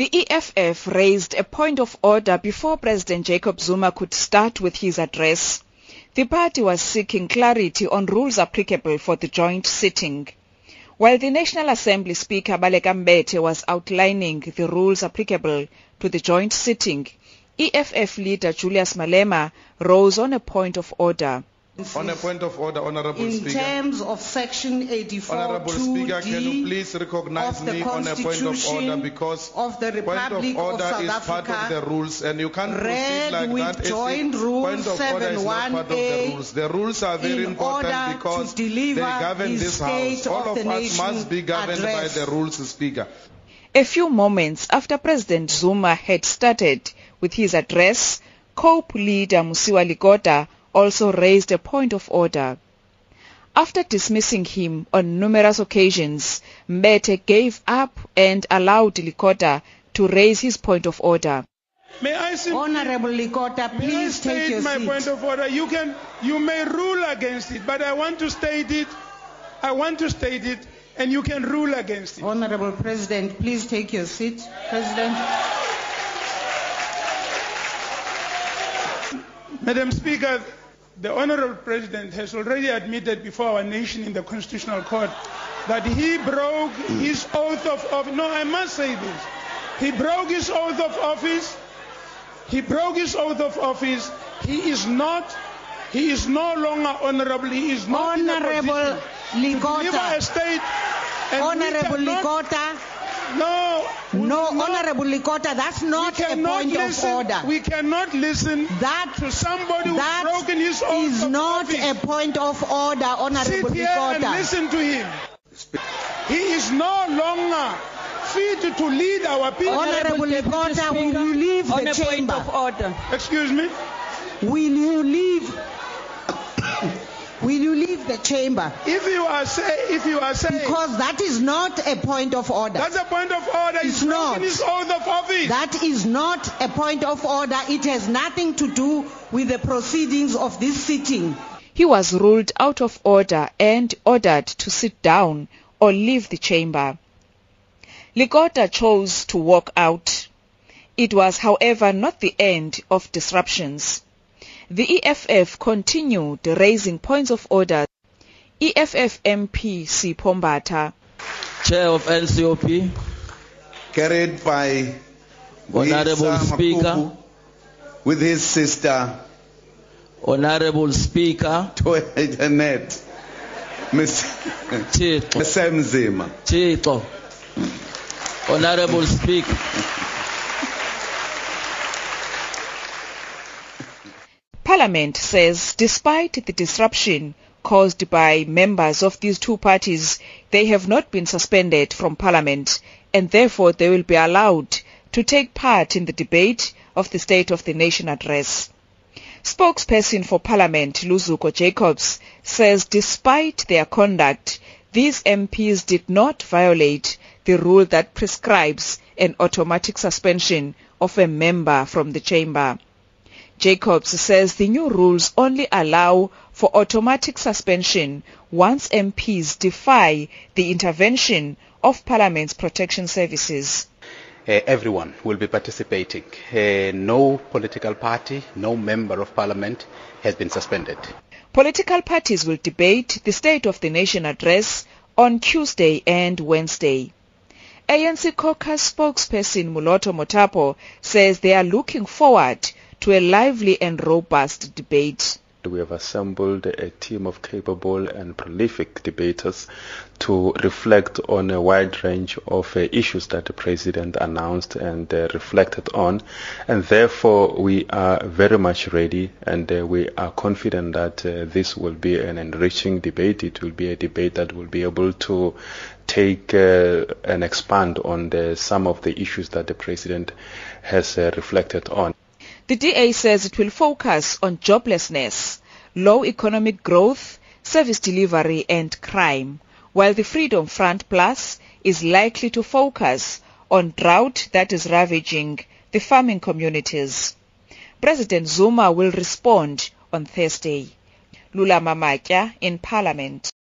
The EFF raised a point of order before President Jacob Zuma could start with his address. The party was seeking clarity on rules applicable for the joint sitting. While the National Assembly Speaker Baleka Mbete was outlining the rules applicable to the joint sitting, EFF leader Julius Malema rose on a point of order. On a point of order, Honorable in Speaker. terms of Section 84 Honorable 2D Speaker, can you please recognize of the me on a point of order Constitution because of the point Republic of of order South is part of Africa, the rules and you can't read proceed like with that. joint rule point of order is not part of the rules. The rules are very important because they govern the this State house. All of of the us Nation must be governed address. by the rules, Speaker. A few moments after President Zuma had started with his address, COPE leader Mosiuoa Lekota also raised a point of order. After dismissing him on numerous occasions, Mbete gave up and allowed Lekota to raise his point of order. May I simply, Honorable Lekota, may I please take state your my seat. point of order? You can, you may rule against it, but I want to state it. I want to state it, and you can rule against it. Honorable President, please take your seat. President. Madam Speaker, the Honorable President has already admitted before our nation in the Constitutional Court that he broke his oath of office. No, I must say this. He broke his oath of office. He broke his oath of office. He is not. He is no longer honorable. He is not Honorable deliver a state. Honorable Lekota. No. No, not- Honorable Lekota, that's not a point listen, of order. We cannot listen That to somebody who's That broken his oath is not a point of order, Honorable Sit Honorable here and listen to him. He is no longer fit to lead our people. Honorable Lekota, will you leave the a point chamber? of order. Excuse me. Will you leave? Will you leave the chamber? If you are say, if you are saying Because that is not a point of order. that's a point of order, It's he's broken not. his oath of office. That is not a point of order. It has nothing to do with the proceedings of this sitting. He was ruled out of order and ordered to sit down or leave the chamber. Lekota chose to walk out. It was, however, not the end of disruptions. The EFF continued raising points of order. EFF MP Sipho Mbatha Chair of NCOP, carried by Honorable Wilson Speaker. Makubu with his sister Honorable Speaker, Toenet, Miss Tito, Semzima. Tito, Honorable Speaker, Parliament says despite the disruption caused by members of these two parties, they have not been suspended from Parliament and therefore they will be allowed to take part in the debate of the State of the Nation address. Spokesperson for Parliament, Luzuko Jacobs, says despite their conduct, these MPs did not violate the rule that prescribes an automatic suspension of a member from the chamber. Jacobs says the new rules only allow for automatic suspension once MPs defy the intervention of Parliament's protection services. uh, everyone will be participating. Uh, no political party, no member of parliament has been suspended. Political parties will debate the State of the Nation address on Tuesday and Wednesday. ANC caucus spokesperson Moloto Mothapo says they are looking forward to a lively and robust debate. We have assembled a team of capable and prolific debaters to reflect on a wide range of uh, issues that the President announced and uh, reflected on. And therefore, we are very much ready and uh, we are confident that uh, this will be an enriching debate. It will be a debate that will be able to take uh, and expand on the, some of the issues that the President has uh, reflected on. The DA says it will focus on joblessness, low economic growth, service delivery and crime, while the Freedom Front Plus is likely to focus on drought that is ravaging the farming communities. President Zuma will respond on Thursday. Lulama Matya in Parliament.